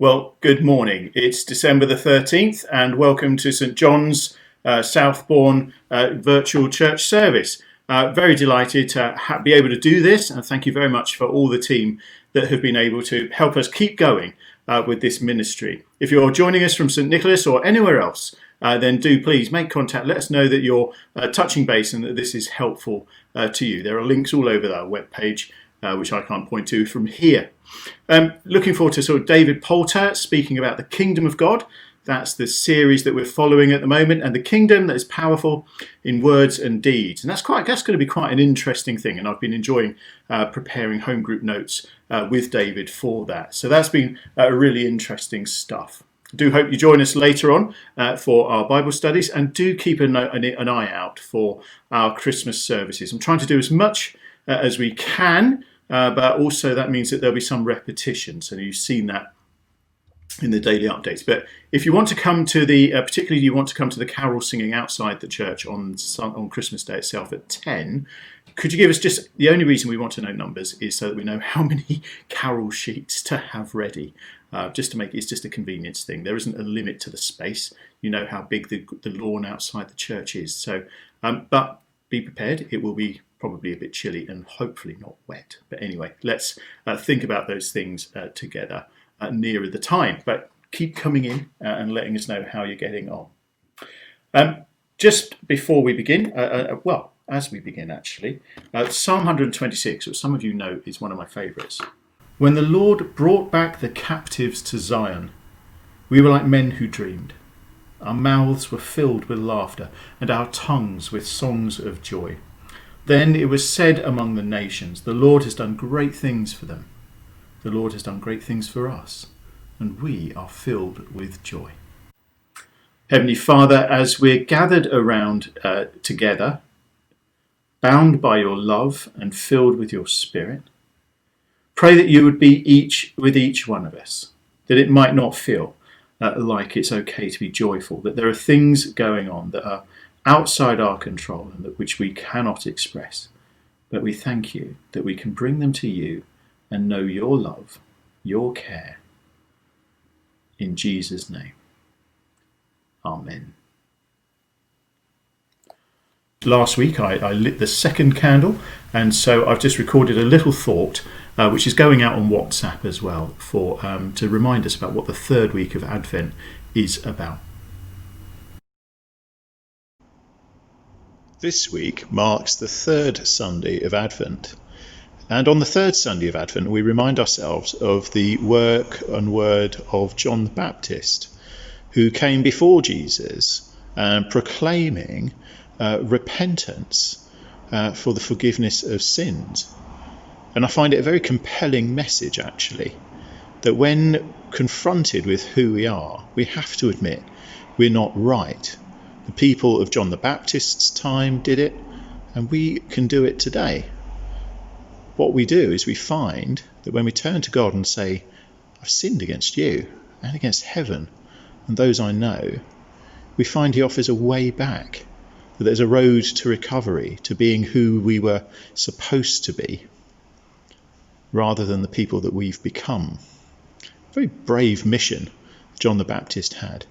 Well, good morning. It's December the 13th, and welcome to St John's uh, Southbourne uh, virtual church service. Uh, very delighted to ha- be able to do this, and thank you very much for all the team that have been able to help us keep going uh, with this ministry. If you're joining us from St Nicholas or anywhere else, uh, then do please make contact. Let us know that you're uh, touching base and that this is helpful to you. There are links all over our webpage, which I can't point to from here. Um, looking forward to sort of David Poulter speaking about the kingdom of God. That's the series that we're following at the moment, and the kingdom that is powerful in words and deeds. And that's quite that's going to be quite an interesting thing. And I've been enjoying uh, preparing home group notes uh, with David for that. So that's been uh, really interesting stuff. Do hope you join us later on uh, for our Bible studies, and do keep an, an, an, eye out for our Christmas services. I'm trying to do as much uh, as we can uh, but also that means that there'll be some repetition. So you've seen that in the daily updates. But if you want to come to the, uh, particularly you want to come to the carol singing outside the church on on Christmas Day itself at ten, could you give us just the only reason we want to know numbers is so that we know how many carol sheets to have ready. Uh, just to make it's just a convenience thing. There isn't a limit to the space. You know how big the, the lawn outside the church is. So, um, but be prepared. It will be probably a bit chilly and hopefully not wet. But anyway, let's uh, think about those things uh, together uh, nearer the time. But keep coming in uh, and letting us know how you're getting on. Um, just before we begin, uh, uh, well, as we begin actually, Psalm 126, which some of you know is one of my favourites. When the Lord brought back the captives to Zion, we were like men who dreamed. Our mouths were filled with laughter, and our tongues with songs of joy. Then it was said among the nations, The Lord has done great things for them. The Lord has done great things for us, and we are filled with joy. Heavenly Father, as we're gathered around uh, together, bound by your love and filled with your Spirit, pray that you would be each with each one of us, that it might not feel uh, like it's okay to be joyful, that there are things going on that are outside our control and that which we cannot express. But we thank you that we can bring them to you and know your love, your care. In Jesus' name. Amen. Last week I, I lit the second candle, and so I've just recorded a little thought, uh, which is going out on WhatsApp as well, for um, to remind us about what the third week of Advent is about. This week marks the third Sunday of Advent. And on the third Sunday of Advent, we remind ourselves of the work and word of John the Baptist, who came before Jesus uh, proclaiming uh, repentance uh, for the forgiveness of sins. And I find it a very compelling message, actually, that when confronted with who we are, we have to admit we're not right the people of John the Baptist's time did it, and we can do it today. What we do is we find that when we turn to God and say, I've sinned against you and against heaven and those I know, we find He offers a way back, that there's a road to recovery, to being who we were supposed to be, rather than the people that we've become. Very brave mission John the Baptist had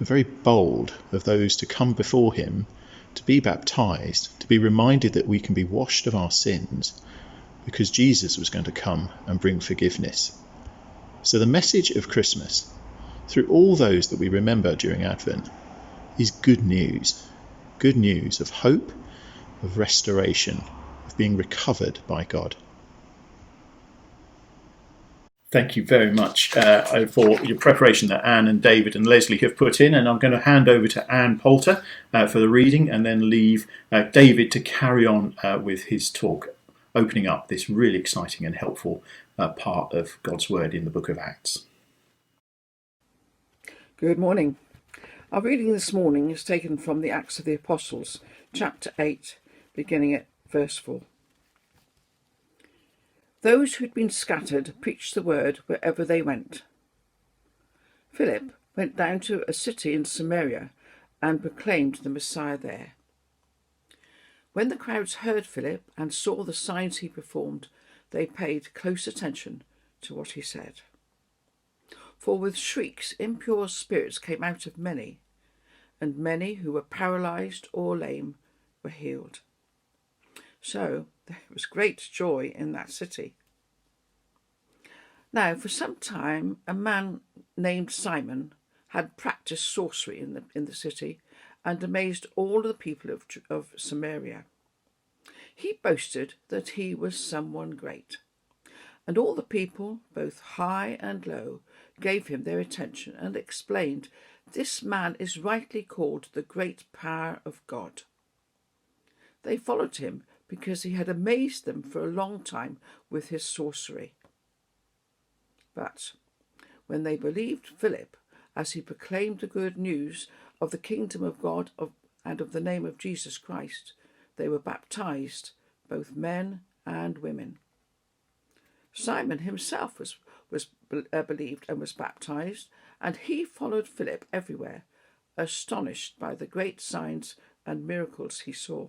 very bold of those to come before him, to be baptized, to be reminded that we can be washed of our sins, because Jesus was going to come and bring forgiveness. So, the message of Christmas, through all those that we remember during Advent, is good news. Good news of hope, of restoration, of being recovered by God. Thank you very much uh, for your preparation that Anne and David and Leslie have put in. And I'm going to hand over to Anne Poulter uh, for the reading and then leave uh, David to carry on uh, with his talk, opening up this really exciting and helpful uh, part of God's Word in the book of Acts. Good morning. Our reading this morning is taken from the Acts of the Apostles, chapter 8, beginning at verse 4. Those who had been scattered preached the word wherever they went. Philip went down to a city in Samaria and proclaimed the Messiah there. When the crowds heard Philip and saw the signs he performed, they paid close attention to what he said. For with shrieks impure spirits came out of many, and many who were paralyzed or lame were healed. So there was great joy in that city. Now, for some time, a man named Simon had practiced sorcery in the, in the city and amazed all the people of, of Samaria. He boasted that he was someone great, and all the people, both high and low, gave him their attention and explained, This man is rightly called the great power of God. They followed him because he had amazed them for a long time with his sorcery. But when they believed Philip as he proclaimed the good news of the kingdom of God of, and of the name of Jesus Christ, they were baptized, both men and women. Simon himself was, was uh, believed and was baptized, and he followed Philip everywhere, astonished by the great signs and miracles he saw.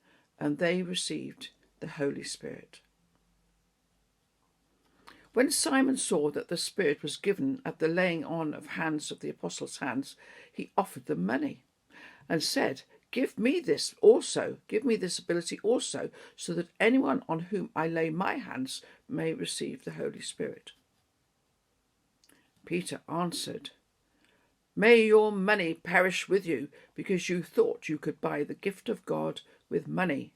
and they received the Holy Spirit. When Simon saw that the Spirit was given at the laying on of hands of the apostles' hands, he offered them money and said, Give me this also, give me this ability also, so that anyone on whom I lay my hands may receive the Holy Spirit. Peter answered, May your money perish with you, because you thought you could buy the gift of God with money.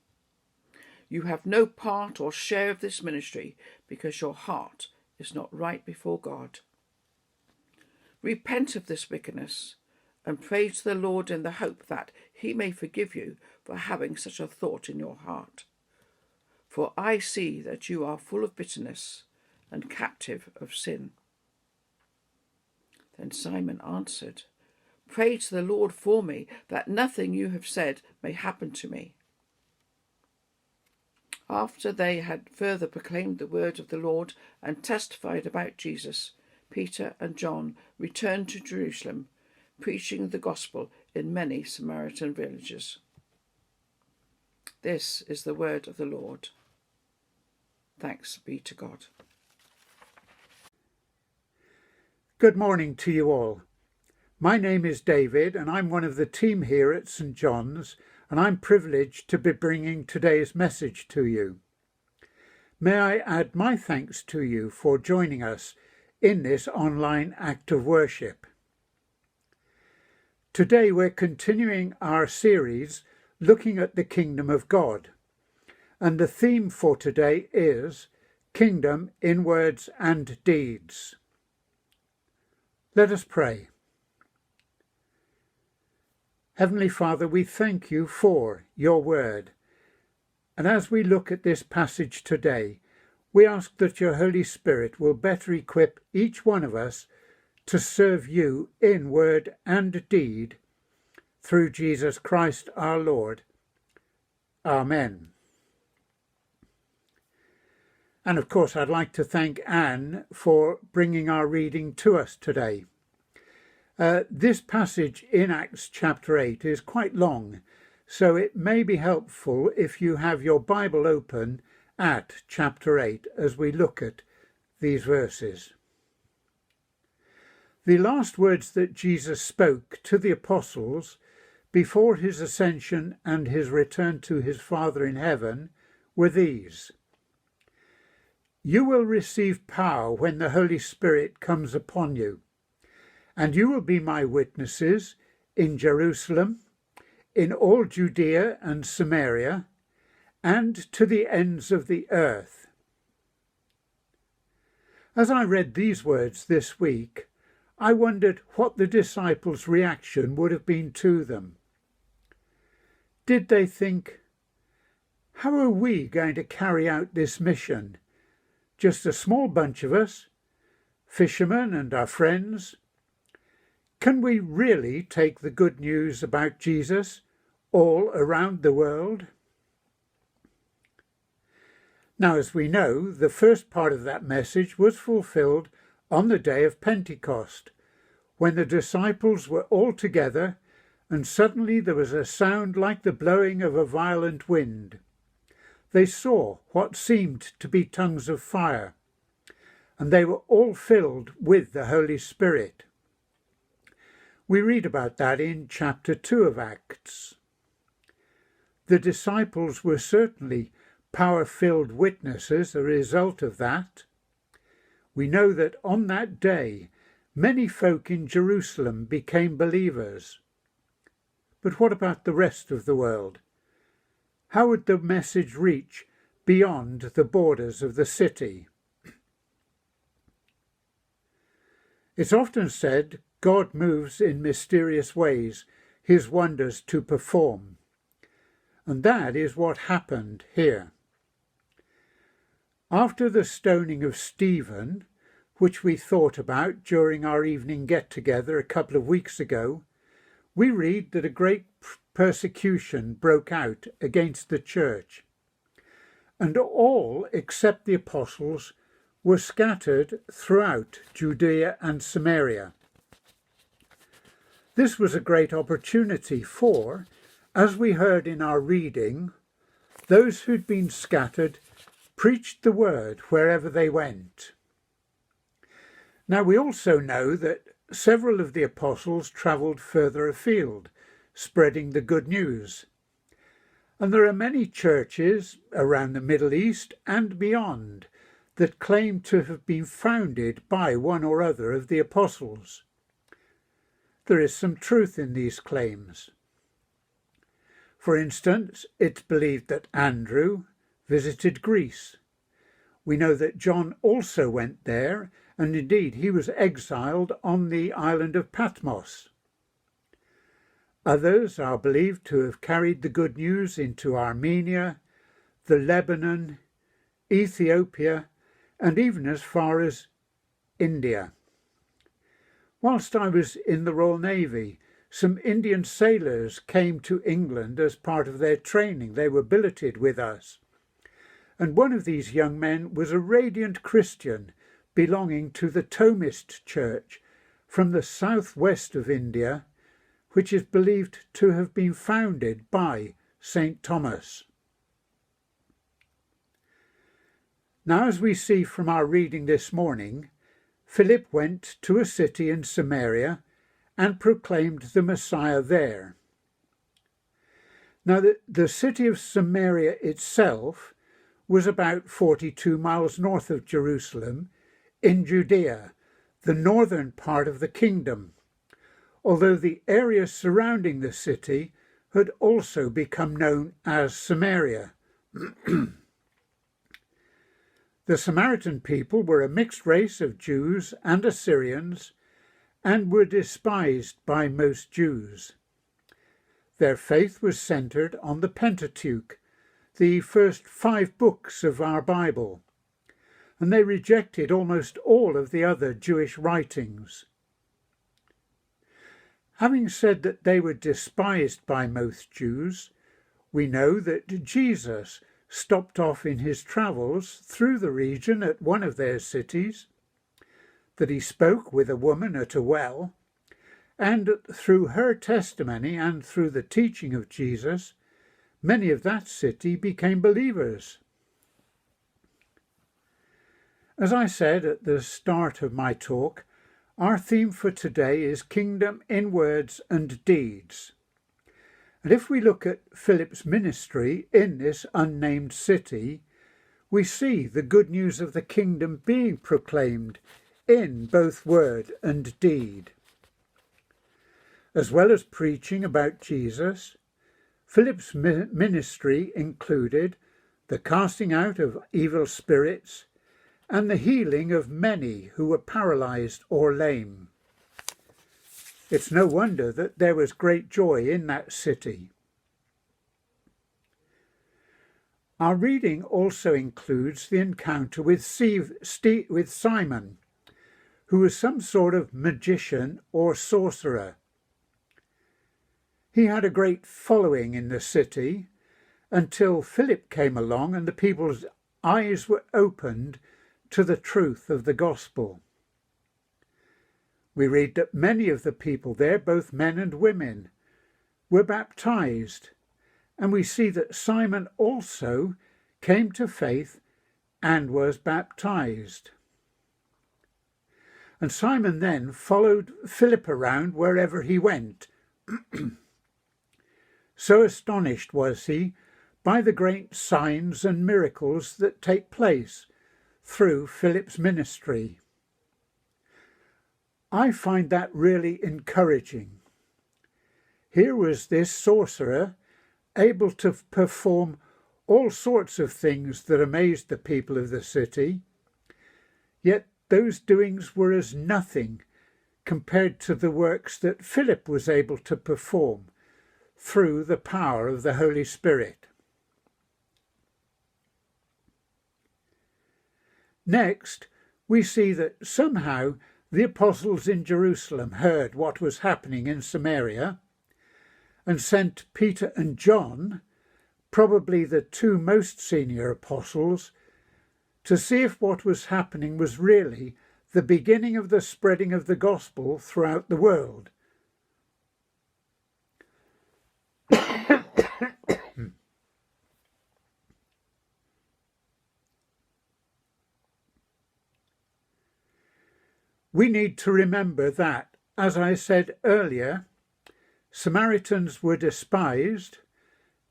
You have no part or share of this ministry because your heart is not right before God. Repent of this wickedness and pray to the Lord in the hope that he may forgive you for having such a thought in your heart. For I see that you are full of bitterness and captive of sin. Then Simon answered, Pray to the Lord for me, that nothing you have said may happen to me. After they had further proclaimed the word of the Lord and testified about Jesus, Peter and John returned to Jerusalem, preaching the gospel in many Samaritan villages. This is the word of the Lord. Thanks be to God. Good morning to you all. My name is David, and I'm one of the team here at St John's and I'm privileged to be bringing today's message to you. May I add my thanks to you for joining us in this online act of worship. Today we're continuing our series looking at the Kingdom of God, and the theme for today is Kingdom in Words and Deeds. Let us pray. Heavenly Father, we thank you for your word. And as we look at this passage today, we ask that your Holy Spirit will better equip each one of us to serve you in word and deed through Jesus Christ our Lord. Amen. And of course, I'd like to thank Anne for bringing our reading to us today. Uh, this passage in Acts chapter 8 is quite long, so it may be helpful if you have your Bible open at chapter 8 as we look at these verses. The last words that Jesus spoke to the apostles before his ascension and his return to his Father in heaven were these You will receive power when the Holy Spirit comes upon you and you will be my witnesses in Jerusalem, in all Judea and Samaria, and to the ends of the earth. As I read these words this week, I wondered what the disciples' reaction would have been to them. Did they think, How are we going to carry out this mission? Just a small bunch of us, fishermen and our friends, can we really take the good news about Jesus all around the world? Now, as we know, the first part of that message was fulfilled on the day of Pentecost, when the disciples were all together, and suddenly there was a sound like the blowing of a violent wind. They saw what seemed to be tongues of fire, and they were all filled with the Holy Spirit. We read about that in chapter 2 of Acts. The disciples were certainly power filled witnesses a result of that. We know that on that day, many folk in Jerusalem became believers. But what about the rest of the world? How would the message reach beyond the borders of the city? It's often said God moves in mysterious ways, his wonders to perform. And that is what happened here. After the stoning of Stephen, which we thought about during our evening get together a couple of weeks ago, we read that a great persecution broke out against the church, and all except the apostles were scattered throughout Judea and Samaria. This was a great opportunity for, as we heard in our reading, those who'd been scattered preached the word wherever they went. Now we also know that several of the apostles travelled further afield, spreading the good news. And there are many churches around the Middle East and beyond that claim to have been founded by one or other of the apostles. There is some truth in these claims. For instance, it's believed that Andrew, visited Greece. We know that John also went there, and indeed he was exiled on the island of Patmos. Others are believed to have carried the good news into Armenia, the Lebanon, Ethiopia, and even as far as India. Whilst I was in the Royal Navy, some Indian sailors came to England as part of their training. They were billeted with us and one of these young men was a radiant Christian belonging to the Thomist Church from the southwest of India, which is believed to have been founded by St. Thomas. Now, as we see from our reading this morning, Philip went to a city in Samaria and proclaimed the Messiah there. Now, the, the city of Samaria itself was about 42 miles north of Jerusalem in Judea, the northern part of the kingdom, although the area surrounding the city had also become known as Samaria. the Samaritan people were a mixed race of Jews and Assyrians and were despised by most Jews. Their faith was centered on the Pentateuch, the first five books of our Bible, and they rejected almost all of the other Jewish writings. Having said that they were despised by most Jews, we know that Jesus stopped off in his travels through the region at one of their cities, that he spoke with a woman at a well, and through her testimony and through the teaching of Jesus, many of that city became believers. As I said at the start of my talk, our theme for today is Kingdom in Words and Deeds. And if we look at Philip's ministry in this unnamed city, we see the good news of the kingdom being proclaimed in both word and deed. As well as preaching about Jesus, Philip's ministry included the casting out of evil spirits and the healing of many who were paralyzed or lame. It's no wonder that there was great joy in that city. Our reading also includes the encounter with, Simon, who was some sort of magician or sorcerer. He had a great following in the city until Philip came along and the people's eyes were opened to the truth of the gospel. We read that many of the people there, both men and women, were baptized, and we see that Simon also came to faith and was baptized. And Simon then followed Philip around wherever he went. so astonished was he by the great signs and miracles that take place through Philip's ministry. I find that really encouraging. Here was this sorcerer able to perform all sorts of things that amazed the people of the city, yet those doings were as nothing compared to the works that Philip was able to perform through the power of the Holy Spirit. Next, we see that somehow the apostles in Jerusalem heard what was happening in Samaria and sent Peter and John, probably the two most senior apostles, to see if what was happening was really the beginning of the spreading of the gospel throughout the world. We need to remember that, as I said earlier, Samaritans were despised,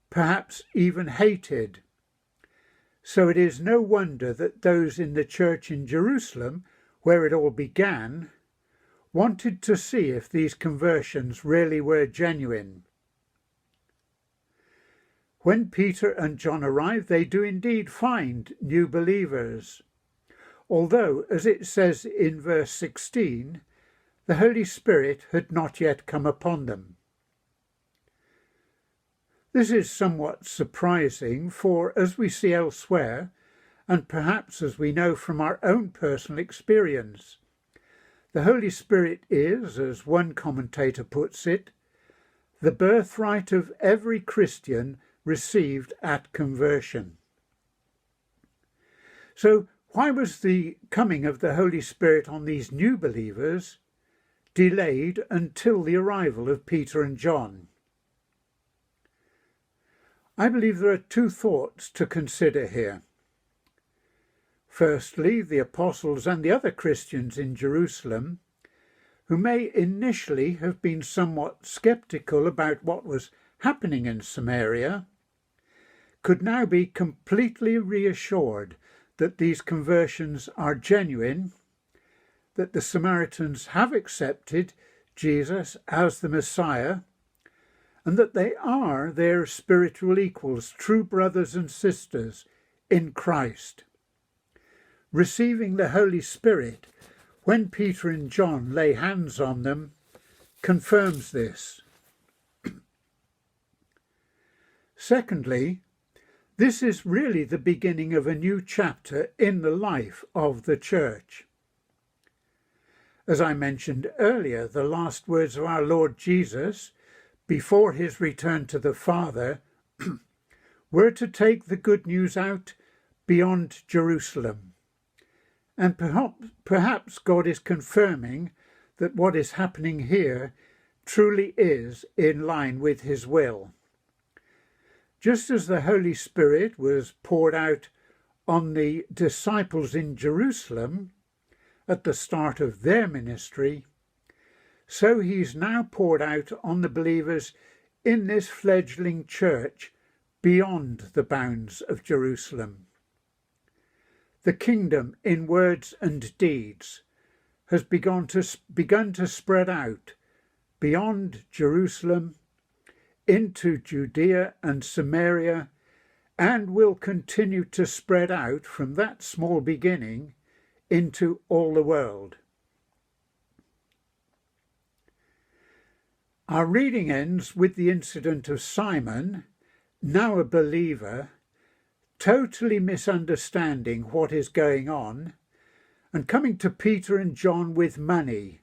perhaps even hated. So it is no wonder that those in the church in Jerusalem, where it all began, wanted to see if these conversions really were genuine. When Peter and John arrive, they do indeed find new believers. Although, as it says in verse 16, the Holy Spirit had not yet come upon them. This is somewhat surprising, for as we see elsewhere, and perhaps as we know from our own personal experience, the Holy Spirit is, as one commentator puts it, the birthright of every Christian received at conversion. So, why was the coming of the Holy Spirit on these new believers delayed until the arrival of Peter and John? I believe there are two thoughts to consider here. Firstly, the apostles and the other Christians in Jerusalem, who may initially have been somewhat skeptical about what was happening in Samaria, could now be completely reassured that these conversions are genuine, that the Samaritans have accepted Jesus as the Messiah, and that they are their spiritual equals, true brothers and sisters in Christ. Receiving the Holy Spirit when Peter and John lay hands on them confirms this. Secondly, this is really the beginning of a new chapter in the life of the Church. As I mentioned earlier, the last words of our Lord Jesus before his return to the Father were to take the good news out beyond Jerusalem. And perhaps, God is confirming that what is happening here truly is in line with his will. Just as the Holy Spirit was poured out on the disciples in Jerusalem at the start of their ministry, so he's now poured out on the believers in this fledgling church beyond the bounds of Jerusalem. The kingdom in words and deeds has begun to, begun to spread out beyond Jerusalem into Judea and Samaria and will continue to spread out from that small beginning into all the world. Our reading ends with the incident of Simon, now a believer, totally misunderstanding what is going on and coming to Peter and John with money,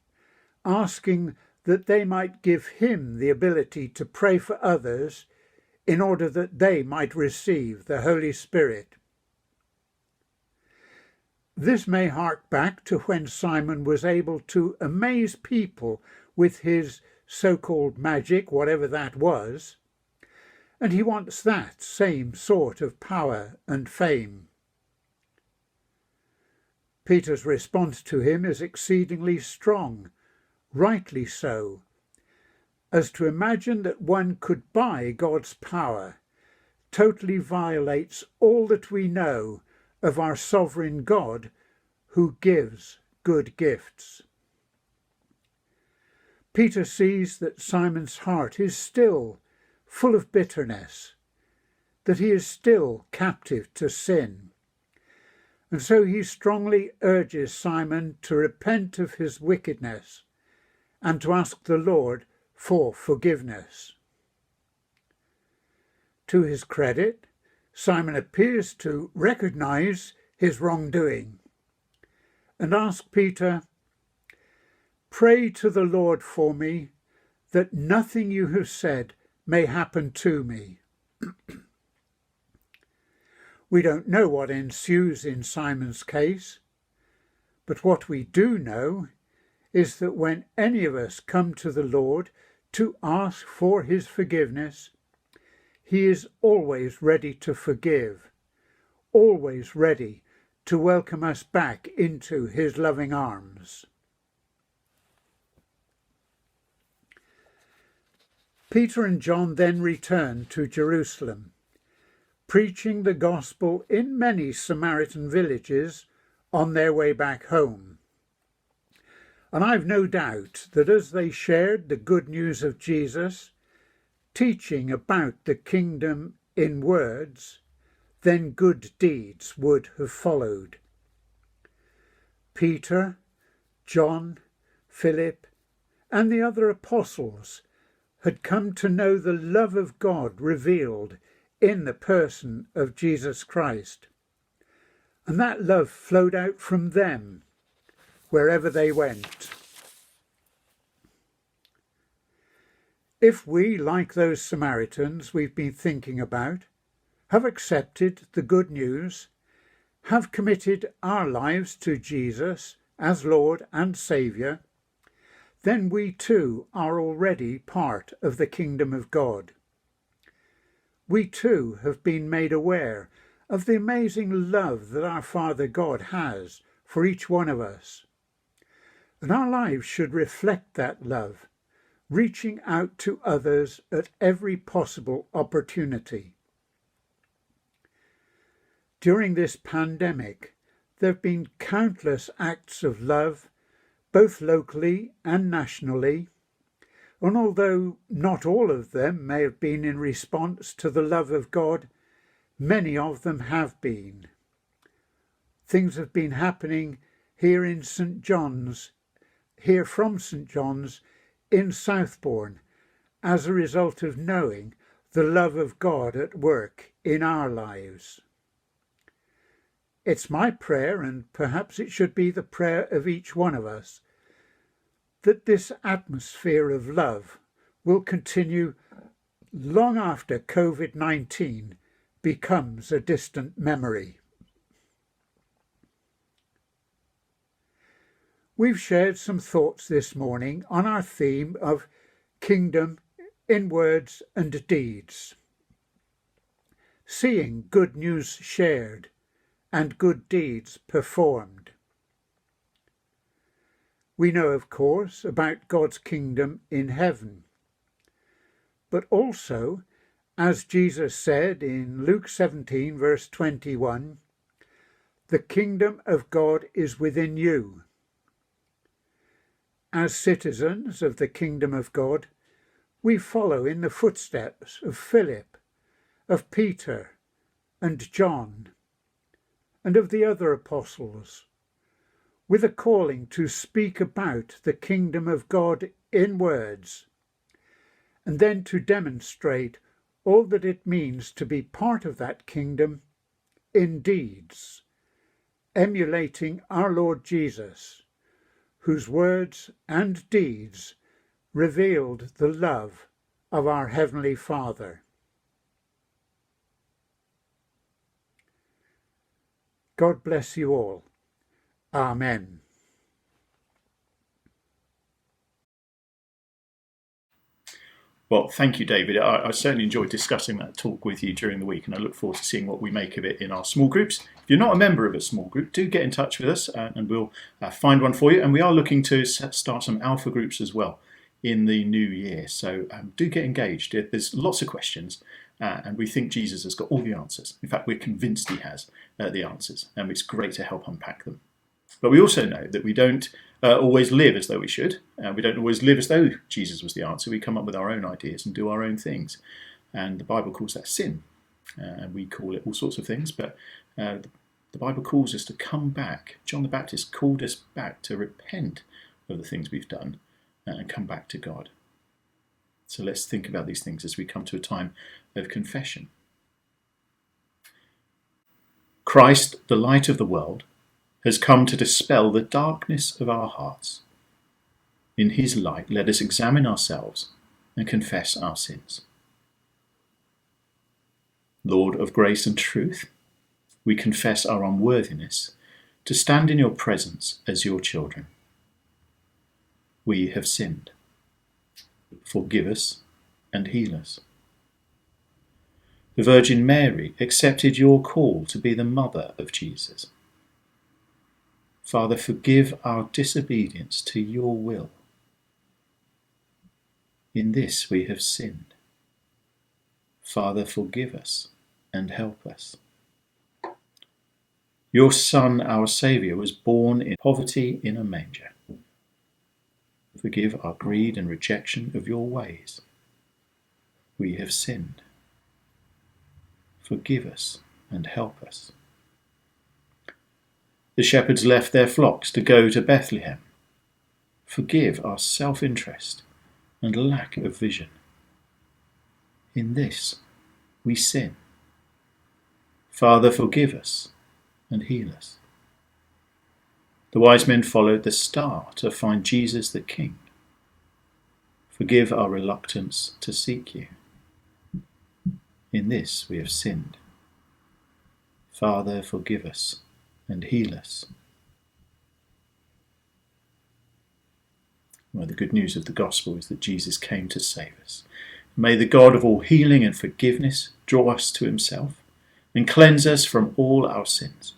asking that they might give him the ability to pray for others in order that they might receive the Holy Spirit. This may hark back to when Simon was able to amaze people with his so called magic, whatever that was, and he wants that same sort of power and fame. Peter's response to him is exceedingly strong, rightly so, as to imagine that one could buy God's power totally violates all that we know of our sovereign God who gives good gifts. Peter sees that Simon's heart is still full of bitterness, that he is still captive to sin. And so he strongly urges Simon to repent of his wickedness and to ask the Lord for forgiveness. To his credit, Simon appears to recognize his wrongdoing and ask Peter, Pray to the Lord for me that nothing you have said may happen to me. we don't know what ensues in Simon's case, but what we do know is that when any of us come to the Lord to ask for his forgiveness, he is always ready to forgive, always ready to welcome us back into his loving arms. Peter and John then returned to Jerusalem, preaching the gospel in many Samaritan villages on their way back home. And I've no doubt that as they shared the good news of Jesus, teaching about the kingdom in words, then good deeds would have followed. Peter, John, Philip, and the other apostles had come to know the love of God revealed in the person of Jesus Christ. And that love flowed out from them wherever they went. If we, like those Samaritans we've been thinking about, have accepted the good news, have committed our lives to Jesus as Lord and Saviour, then we too are already part of the kingdom of God. We too have been made aware of the amazing love that our Father God has for each one of us. And our lives should reflect that love, reaching out to others at every possible opportunity. During this pandemic, there have been countless acts of love, both locally and nationally, and although not all of them may have been in response to the love of God, many of them have been. Things have been happening here in St John's, here from St John's in Southbourne, as a result of knowing the love of God at work in our lives. It's my prayer, and perhaps it should be the prayer of each one of us, that this atmosphere of love will continue long after COVID 19 becomes a distant memory. We've shared some thoughts this morning on our theme of kingdom in words and deeds. Seeing good news shared and good deeds performed. We know, of course, about God's kingdom in heaven, but also, as Jesus said in Luke 17, verse 21, the kingdom of God is within you. As citizens of the kingdom of God, we follow in the footsteps of Philip, of Peter, and John, and of the other apostles, with a calling to speak about the kingdom of God in words, and then to demonstrate all that it means to be part of that kingdom in deeds, emulating our Lord Jesus, whose words and deeds revealed the love of our Heavenly Father. God bless you all. Amen. Well, thank you, David. I, I, certainly enjoyed discussing that talk with you during the week, and I look forward to seeing what we make of it in our small groups. If you're not a member of a small group, do get in touch with us, uh, and we'll uh, find one for you. And we are looking to start some alpha groups as well in the new year. So um, do get engaged. There's lots of questions, uh, and we think Jesus has got all the answers. In fact, we're convinced he has uh, the answers, and it's great to help unpack them. But we also know that we don't uh, always live as though we should. Uh, we don't always live as though Jesus was the answer. We come up with our own ideas and do our own things. And the Bible calls that sin. Uh, and we call it all sorts of things, but uh, the Bible calls us to come back. John the Baptist called us back to repent of the things we've done uh, and come back to God. So let's think about these things as we come to a time of confession. Christ, the light of the world, has come to dispel the darkness of our hearts. In his light, let us examine ourselves and confess our sins. Lord of grace and truth, we confess our unworthiness to stand in your presence as your children. We have sinned. Forgive us and heal us. The Virgin Mary accepted your call to be the mother of Jesus. Father, forgive our disobedience to your will. In this we have sinned. Father, forgive us and help us. Your Son, our Saviour, was born in poverty in a manger. Forgive our greed and rejection of your ways. We have sinned. Forgive us and help us the shepherds left their flocks to go to Bethlehem. Forgive our self interest and lack of vision. In this we sin. Father, forgive us and heal us. The wise men followed the star to find Jesus the King. Forgive our reluctance to seek you. In this we have sinned. Father, forgive us and heal us. Well, the good news of the gospel is that Jesus came to save us. May the God of all healing and forgiveness draw us to himself and cleanse us from all our sins,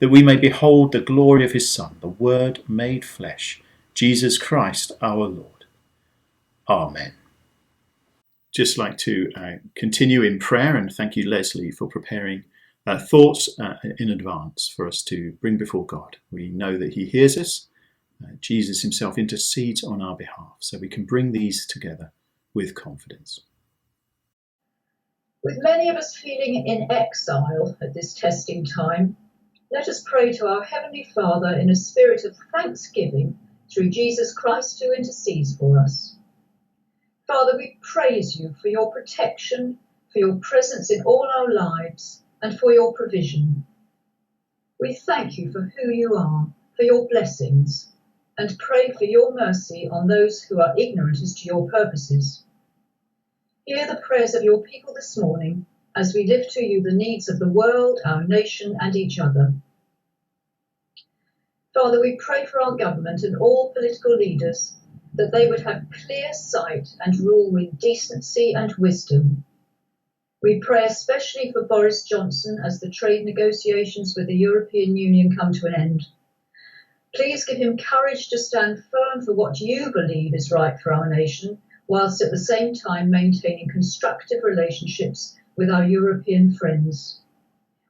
that we may behold the glory of his Son, the Word made flesh, Jesus Christ our Lord. Amen. Just like to uh, continue in prayer and thank you, Leslie, for preparing uh, thoughts uh, in advance for us to bring before God. We know that He hears us. Uh, Jesus Himself intercedes on our behalf, so we can bring these together with confidence. With many of us feeling in exile at this testing time, let us pray to our Heavenly Father in a spirit of thanksgiving through Jesus Christ who intercedes for us. Father, we praise you for your protection, for your presence in all our lives and for your provision. We thank you for who you are, for your blessings, and pray for your mercy on those who are ignorant as to your purposes. Hear the prayers of your people this morning as we lift to you the needs of the world, our nation, and each other. Father, we pray for our government and all political leaders that they would have clear sight and rule with decency and wisdom we pray especially for Boris Johnson as the trade negotiations with the European Union come to an end. Please give him courage to stand firm for what you believe is right for our nation, whilst at the same time maintaining constructive relationships with our European friends.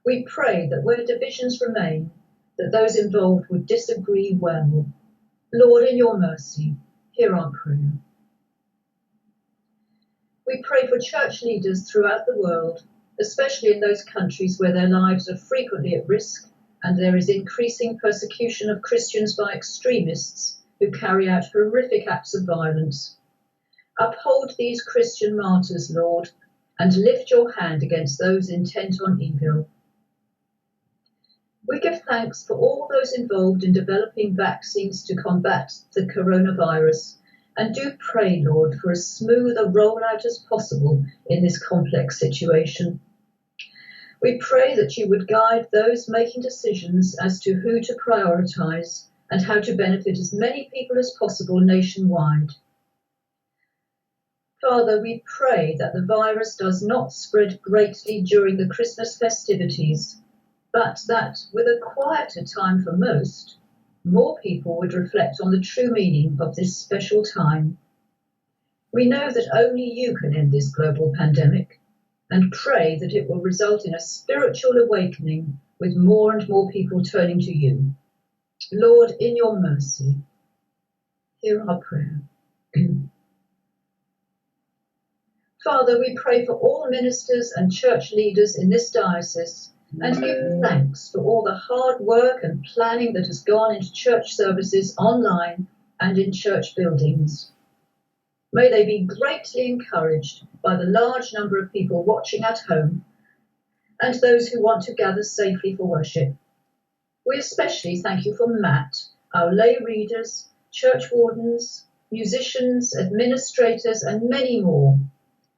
We pray that where divisions remain, that those involved would disagree well. Lord, in your mercy, hear our prayer. We pray for church leaders throughout the world, especially in those countries where their lives are frequently at risk and there is increasing persecution of Christians by extremists who carry out horrific acts of violence. Uphold these Christian martyrs, Lord, and lift your hand against those intent on evil. We give thanks for all those involved in developing vaccines to combat the coronavirus and do pray, Lord, for as smooth a rollout as possible in this complex situation. We pray that you would guide those making decisions as to who to prioritise and how to benefit as many people as possible nationwide. Father, we pray that the virus does not spread greatly during the Christmas festivities, but that with a quieter time for most, more people would reflect on the true meaning of this special time. We know that only you can end this global pandemic and pray that it will result in a spiritual awakening with more and more people turning to you. Lord, in your mercy, hear our prayer. Father, we pray for all ministers and church leaders in this diocese and give thanks for all the hard work and planning that has gone into church services online and in church buildings. May they be greatly encouraged by the large number of people watching at home and those who want to gather safely for worship. We especially thank you for Matt, our lay readers, church wardens, musicians, administrators, and many more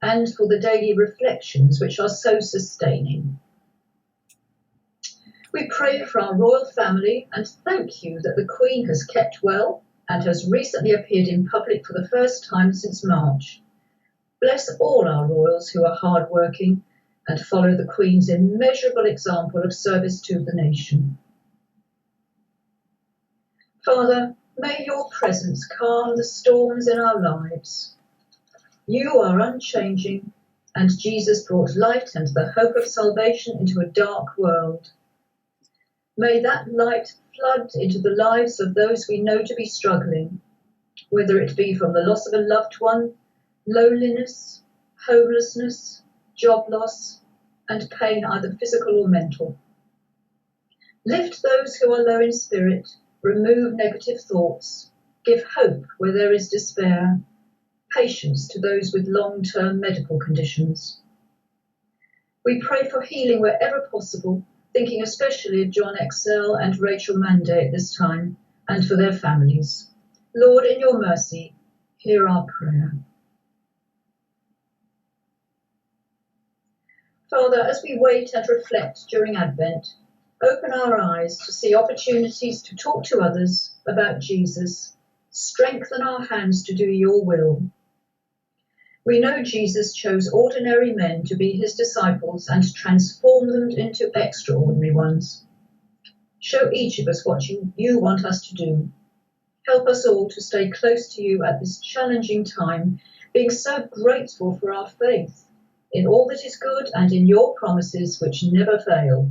and for the daily reflections which are so sustaining. We pray for our royal family and thank you that the Queen has kept well and has recently appeared in public for the first time since March. Bless all our royals who are hard-working and follow the Queen's immeasurable example of service to the nation. Father, may your presence calm the storms in our lives. You are unchanging, and Jesus brought light and the hope of salvation into a dark world. May that light flood into the lives of those we know to be struggling, whether it be from the loss of a loved one, loneliness, homelessness, job loss, and pain either physical or mental. Lift those who are low in spirit, remove negative thoughts, give hope where there is despair, patience to those with long-term medical conditions. We pray for healing wherever possible, thinking especially of John Excel and Rachel Manday at this time, and for their families. Lord, in your mercy, hear our prayer. Father, as we wait and reflect during Advent, open our eyes to see opportunities to talk to others about Jesus, strengthen our hands to do your will, we know Jesus chose ordinary men to be his disciples and transform them into extraordinary ones. Show each of us what you, you want us to do. Help us all to stay close to you at this challenging time, being so grateful for our faith in all that is good and in your promises which never fail.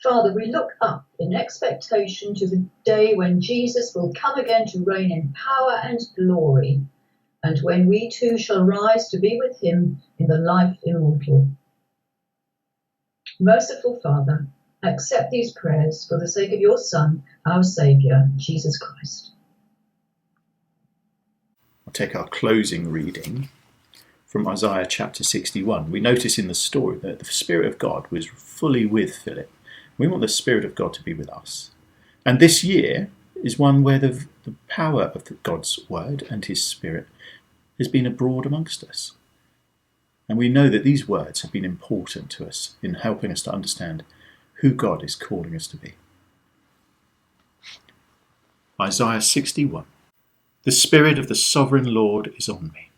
Father, we look up in expectation to the day when Jesus will come again to reign in power and glory and when we too shall rise to be with him in the life immortal. Merciful Father, accept these prayers for the sake of your Son, our Saviour, Jesus Christ. I'll take our closing reading from Isaiah chapter 61. We notice in the story that the Spirit of God was fully with Philip. We want the Spirit of God to be with us. And this year is one where the, the power of God's Word and His Spirit has been abroad amongst us. And we know that these words have been important to us in helping us to understand who God is calling us to be. Isaiah 61 The Spirit of the Sovereign Lord is on me,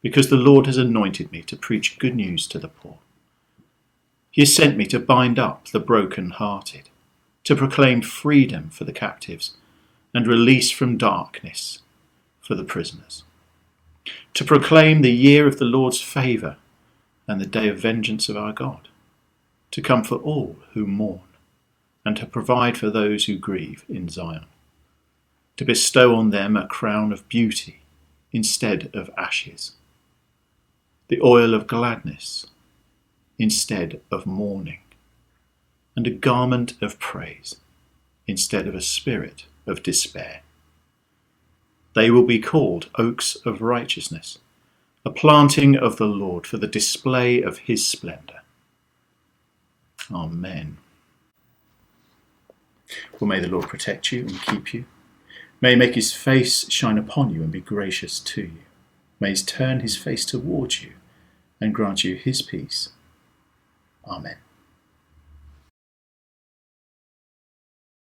because the Lord has anointed me to preach good news to the poor. He has sent me to bind up the broken-hearted, to proclaim freedom for the captives, and release from darkness for the prisoners to proclaim the year of the Lord's favour and the day of vengeance of our God, to comfort all who mourn, and to provide for those who grieve in Zion, to bestow on them a crown of beauty instead of ashes, the oil of gladness instead of mourning, and a garment of praise instead of a spirit of despair. They will be called oaks of righteousness, a planting of the Lord for the display of his splendour. Amen. Well, may the Lord protect you and keep you. May he make his face shine upon you and be gracious to you. May he turn his face towards you and grant you his peace. Amen.